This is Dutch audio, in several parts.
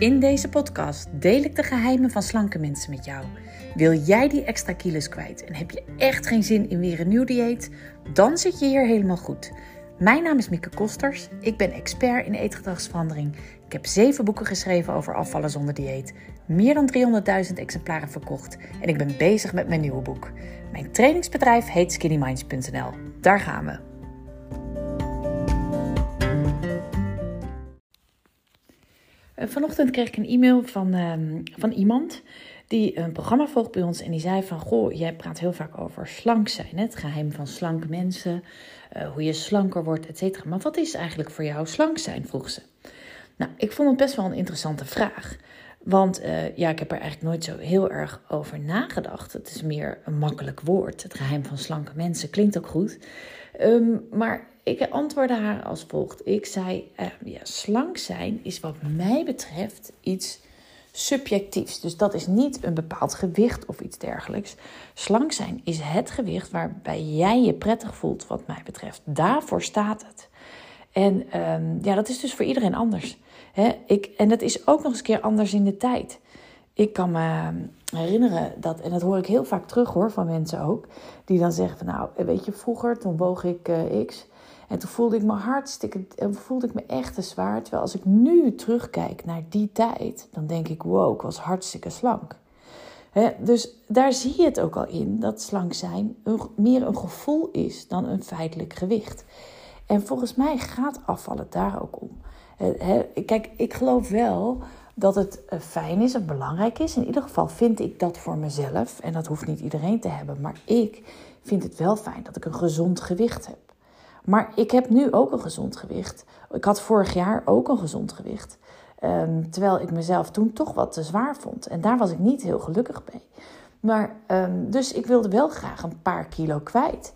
In deze podcast deel ik de geheimen van slanke mensen met jou. Wil jij die extra kilo's kwijt en heb je echt geen zin in weer een nieuw dieet? Dan zit je hier helemaal goed. Mijn naam is Mieke Kosters. Ik ben expert in eetgedragsverandering. Ik heb zeven boeken geschreven over afvallen zonder dieet. Meer dan 300.000 exemplaren verkocht. En ik ben bezig met mijn nieuwe boek. Mijn trainingsbedrijf heet skinnyminds.nl. Daar gaan we. Vanochtend kreeg ik een e-mail van, ehm, van iemand die een programma volgt bij ons. En die zei van, goh, jij praat heel vaak over slank zijn. Het geheim van slanke mensen, uh, hoe je slanker wordt, et cetera. Maar wat is eigenlijk voor jou slank zijn, vroeg ze. Nou, ik vond het best wel een interessante vraag. Want uh, ja, ik heb er eigenlijk nooit zo heel erg over nagedacht. Het is meer een makkelijk woord. Het geheim van slanke mensen klinkt ook goed. Um, maar ik antwoordde haar als volgt. Ik zei, uh, ja, slank zijn is wat mij betreft iets subjectiefs. Dus dat is niet een bepaald gewicht of iets dergelijks. Slank zijn is het gewicht waarbij jij je prettig voelt, wat mij betreft. Daarvoor staat het. En um, ja, dat is dus voor iedereen anders. He, ik, en dat is ook nog eens een keer anders in de tijd. Ik kan me herinneren dat, en dat hoor ik heel vaak terug hoor van mensen ook, die dan zeggen van nou, weet je, vroeger toen woog ik uh, X en toen voelde ik me hartstikke, en voelde ik me echt te zwaar. Terwijl als ik nu terugkijk naar die tijd, dan denk ik wow, ik was hartstikke slank. Dus daar zie je het ook al in dat slank zijn meer een gevoel is dan een feitelijk gewicht. En volgens mij gaat afvallen daar ook om. He, kijk, ik geloof wel dat het eh, fijn is en belangrijk is. In ieder geval vind ik dat voor mezelf. En dat hoeft niet iedereen te hebben. Maar ik vind het wel fijn dat ik een gezond gewicht heb. Maar ik heb nu ook een gezond gewicht. Ik had vorig jaar ook een gezond gewicht. Um, terwijl ik mezelf toen toch wat te zwaar vond. En daar was ik niet heel gelukkig mee. Maar, um, dus ik wilde wel graag een paar kilo kwijt.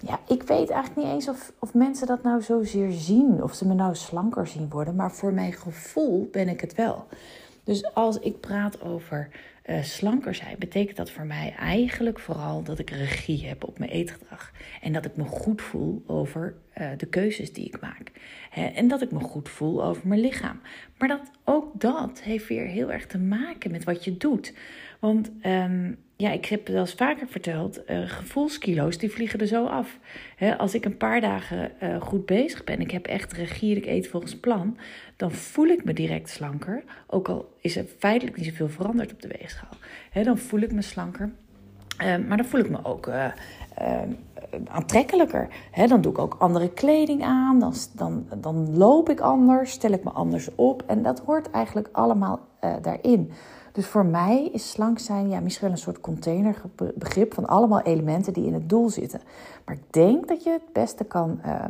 Ja, ik weet eigenlijk niet eens of, of mensen dat nou zozeer zien. Of ze me nou slanker zien worden. Maar voor mijn gevoel ben ik het wel. Dus als ik praat over uh, slanker zijn, betekent dat voor mij eigenlijk vooral dat ik regie heb op mijn eetgedrag. En dat ik me goed voel over uh, de keuzes die ik maak. En dat ik me goed voel over mijn lichaam. Maar dat, ook dat heeft weer heel erg te maken met wat je doet. Want um, ja, ik heb het wel eens vaker verteld, uh, gevoelskilo's die vliegen er zo af. He, als ik een paar dagen uh, goed bezig ben, ik heb echt regie, ik eet volgens plan, dan voel ik me direct slanker. Ook al is er feitelijk niet zoveel veranderd op de weegschaal. Dan voel ik me slanker. Uh, maar dan voel ik me ook aantrekkelijker. Dan doe ik ook andere kleding aan, dan, dan, dan loop ik anders, stel ik me anders op. En dat hoort eigenlijk allemaal daarin. Dus voor mij is slank zijn ja, misschien wel een soort containerbegrip van allemaal elementen die in het doel zitten. Maar ik denk dat je het beste kan uh,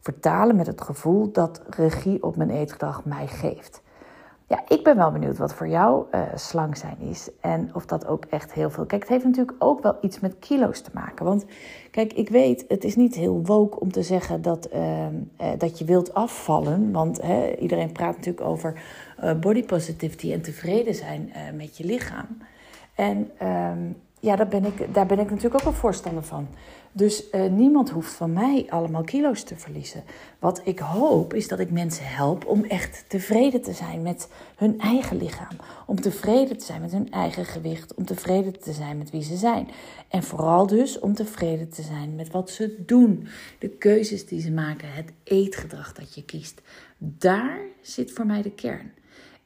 vertalen met het gevoel dat regie op mijn eetgedrag mij geeft. Ja, ik ben wel benieuwd wat voor jou uh, slank zijn is. En of dat ook echt heel veel. Kijk, het heeft natuurlijk ook wel iets met kilo's te maken. Want kijk, ik weet, het is niet heel woke om te zeggen dat, uh, uh, dat je wilt afvallen. Want hè, iedereen praat natuurlijk over body positivity en tevreden zijn met je lichaam. En um, ja, daar ben, ik, daar ben ik natuurlijk ook een voorstander van. Dus uh, niemand hoeft van mij allemaal kilo's te verliezen. Wat ik hoop is dat ik mensen help om echt tevreden te zijn met hun eigen lichaam. Om tevreden te zijn met hun eigen gewicht. Om tevreden te zijn met wie ze zijn. En vooral dus om tevreden te zijn met wat ze doen. De keuzes die ze maken. Het eetgedrag dat je kiest. Daar zit voor mij de kern.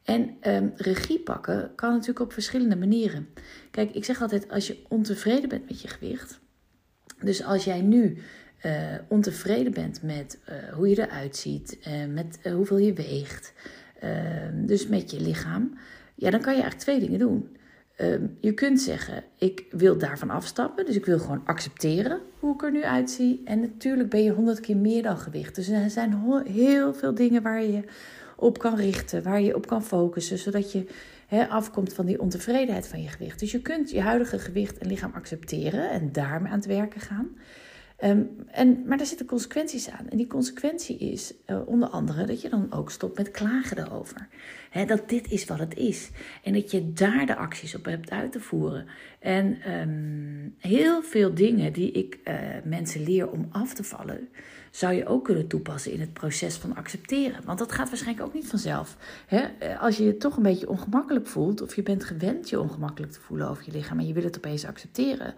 En um, regie pakken kan natuurlijk op verschillende manieren. Kijk, ik zeg altijd: als je ontevreden bent met je gewicht. Dus als jij nu uh, ontevreden bent met uh, hoe je eruit ziet, uh, met hoeveel je weegt, ehm, dus met je lichaam, ja, dan kan je eigenlijk twee dingen doen. Ehm, je kunt zeggen: ik wil daarvan afstappen, dus ik wil gewoon accepteren hoe ik er nu uitzie. En natuurlijk ben je honderd keer meer dan gewicht. Dus er zijn heel veel dingen waar je op kan richten, waar je op kan focussen, zodat je afkomt van die ontevredenheid van je gewicht. Dus je kunt je huidige gewicht en lichaam accepteren en daarmee aan het werken gaan. Um, en, maar daar zitten consequenties aan. En die consequentie is uh, onder andere dat je dan ook stopt met klagen erover. Dat dit is wat het is. En dat je daar de acties op hebt uit te voeren. En um, heel veel dingen die ik uh, mensen leer om af te vallen, zou je ook kunnen toepassen in het proces van accepteren. Want dat gaat waarschijnlijk ook niet vanzelf. Hè? Als je je toch een beetje ongemakkelijk voelt, of je bent gewend je ongemakkelijk te voelen over je lichaam en je wil het opeens accepteren,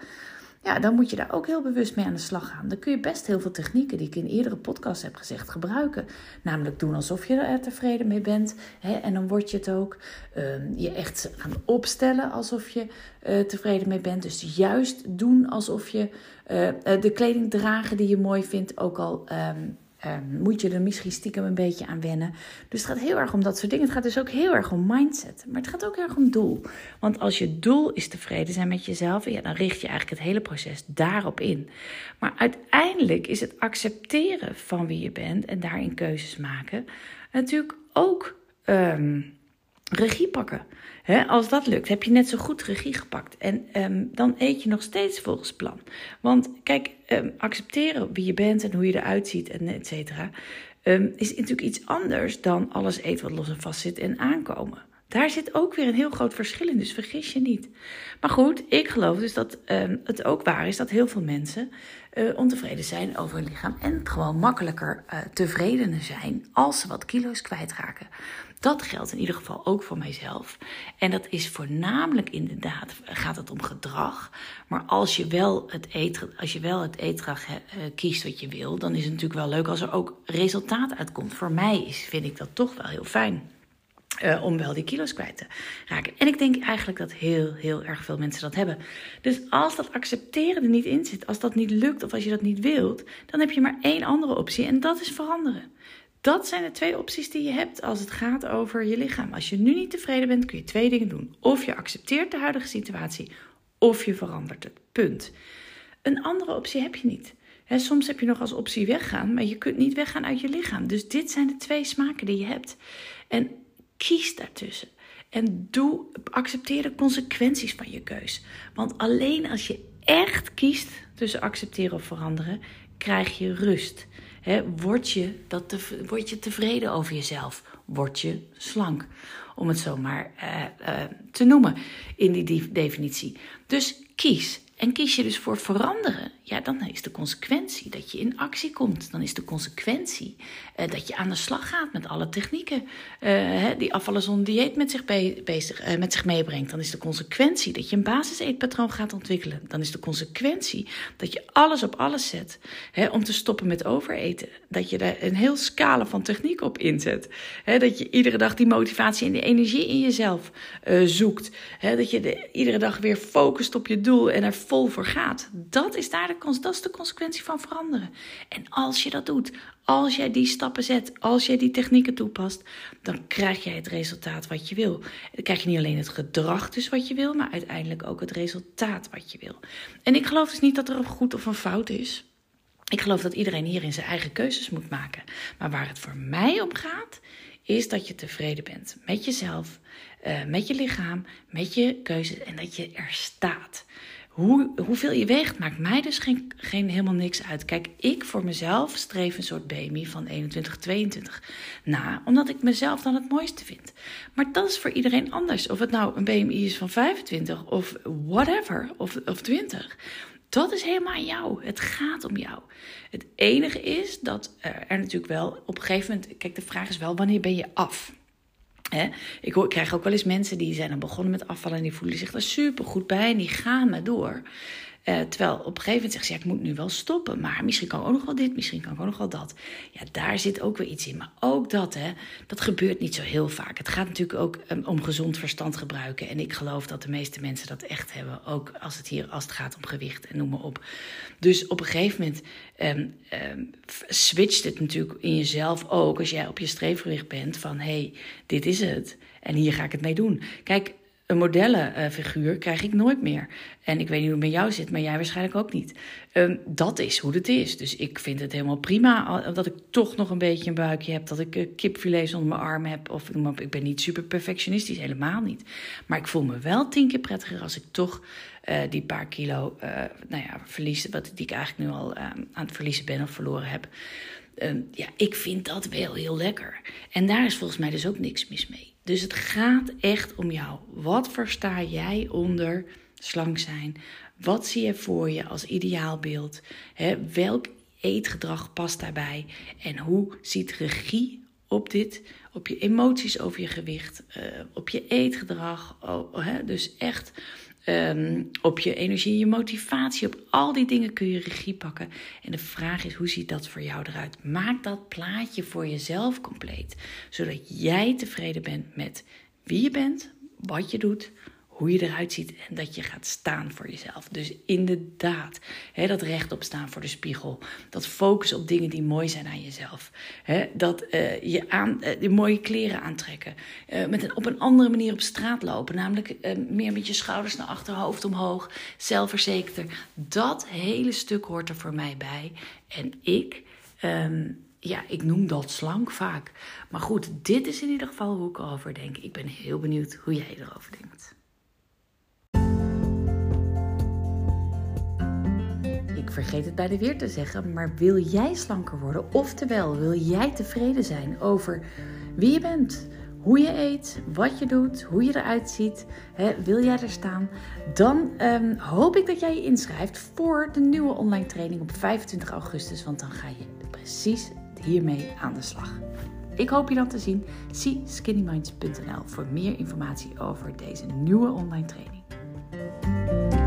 ja, dan moet je daar ook heel bewust mee aan de slag gaan. Dan kun je best heel veel technieken die ik in eerdere podcasts heb gezegd gebruiken. Namelijk doen alsof je er tevreden mee bent. Hè, en dan word je het ook. Ehm, je echt gaan opstellen alsof je uh, tevreden mee bent. Dus juist doen alsof je uh, de kleding dragen die je mooi vindt. Ook al um, Um, moet je er misschien stiekem een beetje aan wennen. Dus het gaat heel erg om dat soort dingen. Het gaat dus ook heel erg om mindset. Maar het gaat ook heel erg om doel. Want als je doel is tevreden zijn met jezelf, ja, dan richt je eigenlijk het hele proces daarop in. Maar uiteindelijk is het accepteren van wie je bent en daarin keuzes maken natuurlijk ook um, regie pakken als dat lukt, heb je net zo goed regie gepakt. En um, dan eet je nog steeds volgens plan. Want kijk, um, accepteren wie je bent en hoe je eruit ziet en et cetera... Um, is natuurlijk iets anders dan alles eten wat los en vast zit en aankomen. Daar zit ook weer een heel groot verschil in, dus vergis je niet. Maar goed, ik geloof dus dat het ook waar is dat heel veel mensen uh, ontevreden zijn over hun lichaam en gewoon makkelijker uh, tevreden zijn als ze wat kilo's kwijtraken. Dat geldt in ieder geval ook voor mijzelf. En dat is voornamelijk inderdaad, gaat het om gedrag. Maar als je wel het, eet, als je wel het uh, kiest wat je wil, dan is het natuurlijk wel leuk als er ook resultaat uitkomt. Voor mij is, vind ik dat toch wel heel fijn. Uh, om wel die kilo's kwijt te raken. En ik denk eigenlijk dat heel, heel erg veel mensen dat hebben. Dus als dat accepteren er niet in zit, als dat niet lukt of als je dat niet wilt, dan heb je maar één andere optie en dat is veranderen. Dat zijn de twee opties die je hebt als het gaat over je lichaam. Als je nu niet tevreden bent, kun je twee dingen doen. Of je accepteert de huidige situatie, of je verandert het. Punt. Een andere optie heb je niet. soms heb je nog als optie weggaan, maar je kunt niet weggaan uit je lichaam. Dus dit zijn de twee smaken die je hebt. En kies daartussen. En doe, accepteer de consequenties van je keus. Want alleen als je echt kiest tussen accepteren of veranderen, krijg je rust. He, word, je dat word je tevreden over jezelf? Word je slank? Om het zo maar uh, uh, te noemen in die definitie. Dus kies. En kies je dus voor veranderen, ja, dan is de consequentie dat je in actie komt. Dan is de consequentie uh, dat je aan de slag gaat met alle technieken uh, die afvallen zonder dieet met zich, bezig, uh, met zich meebrengt. Dan is de consequentie dat je een basiseetpatroon gaat ontwikkelen. Dan is de consequentie dat je alles op alles zet hè, om te stoppen met overeten. Dat je daar een heel scala van techniek op inzet. Hè, dat je iedere dag die motivatie en die energie in jezelf zoekt. Hè, dat je de, iedere dag weer focust op je doel en er vol voor gaat. Dat is daar de dat is de consequentie van veranderen. En als je dat doet, als jij die stappen zet, als jij die technieken toepast, dan krijg jij het resultaat wat je wil. Dan krijg je niet alleen het gedrag dus wat je wil, maar uiteindelijk ook het resultaat wat je wil. En ik geloof dus niet dat er een goed of een fout is. Ik geloof dat iedereen hierin zijn eigen keuzes moet maken. Maar waar het voor mij om gaat, is dat je tevreden bent met jezelf, uh, met je lichaam, met je keuzes en dat je er staat. Hoe, hoeveel je weegt maakt mij dus geen, helemaal niks uit. Kijk, ik voor mezelf streef een soort BMI van 21, 22 na, omdat ik mezelf dan het mooiste vind. Maar dat is voor iedereen anders. Of het nou een BMI is van 25 of whatever, of, of 20. Dat is helemaal jou. Het gaat om jou. Het enige is dat er natuurlijk wel op een gegeven moment. Kijk, de vraag is wel: wanneer ben je af? Ik, ik, krijg ook wel eens mensen die zijn dan begonnen met afvallen en die voelen zich daar super goed bij en die gaan maar door. Uh, terwijl op een gegeven moment zegt ze, ik moet nu wel stoppen. Maar misschien kan ik ook nog wel dit, misschien kan ik ook nog wel dat. Ja, daar zit ook weer iets in. Maar ook dat, hè, dat gebeurt niet zo heel vaak. Het gaat natuurlijk ook um, om gezond verstand gebruiken. En ik geloof dat de meeste mensen dat echt hebben. Ook als het hier als het gaat om gewicht en noem maar op. Dus op een gegeven moment um, um, switcht het natuurlijk in jezelf ook. Als jij op je streefgewicht bent van, hé, hey, dit is het. En hier ga ik het mee doen. Kijk, een modellenfiguur krijg ik nooit meer. En ik weet niet hoe het met jou zit, maar jij waarschijnlijk ook niet. Um, dat is hoe het is. Dus ik vind het helemaal prima dat ik toch nog een beetje een buikje heb. Dat ik uh, kipfilets onder mijn arm heb. Of ik ben niet super perfectionistisch, helemaal niet. Maar ik voel me wel tien keer prettiger als ik toch uh, die paar kilo uh, nou ja, verlies. Wat, die ik eigenlijk nu al aan het verliezen ben of verloren heb. Um, ja, ik vind dat wel heel lekker. En daar is volgens mij dus ook niks mis mee. Dus het gaat echt om jou. Wat versta jij onder slank zijn? Wat zie je voor je als ideaalbeeld? Welk eetgedrag past daarbij? En hoe ziet regie op dit, op je emoties over je gewicht, uh, op je eetgedrag, oh, dus echt um, op je energie, je motivatie, op al die dingen kun je regie pakken. En de vraag is, hoe ziet dat voor jou eruit? Maak dat plaatje voor jezelf compleet, zodat jij tevreden bent met wie je bent, wat je doet, hoe je eruit ziet en dat je gaat staan voor jezelf. Dus inderdaad, hè, dat rechtop staan voor de spiegel, dat focus op dingen die mooi zijn aan jezelf, hè, dat uh, je aan, uh, mooie kleren aantrekken, uh, met op een andere manier op straat lopen, namelijk meer met je schouders naar achter, hoofd omhoog, zelfverzekerder. Dat hele stuk hoort er voor mij bij. En ik. Um, ja, ik noem dat slank vaak. Maar goed, dit is in ieder geval hoe ik erover denk. Ik ben heel benieuwd hoe jij erover denkt. Vergeet het bij de weer te zeggen, maar wil jij slanker worden? Oftewel, wil jij tevreden zijn over wie je bent, hoe je eet, wat je doet, hoe je eruit ziet? Hè, wil jij er staan? Dan um, hoop ik dat jij je inschrijft voor de nieuwe online training op 25 augustus, want dan ga je precies hiermee aan de slag. Ik hoop je dan te zien. Zie skinnyminds.nl voor meer informatie over deze nieuwe online training.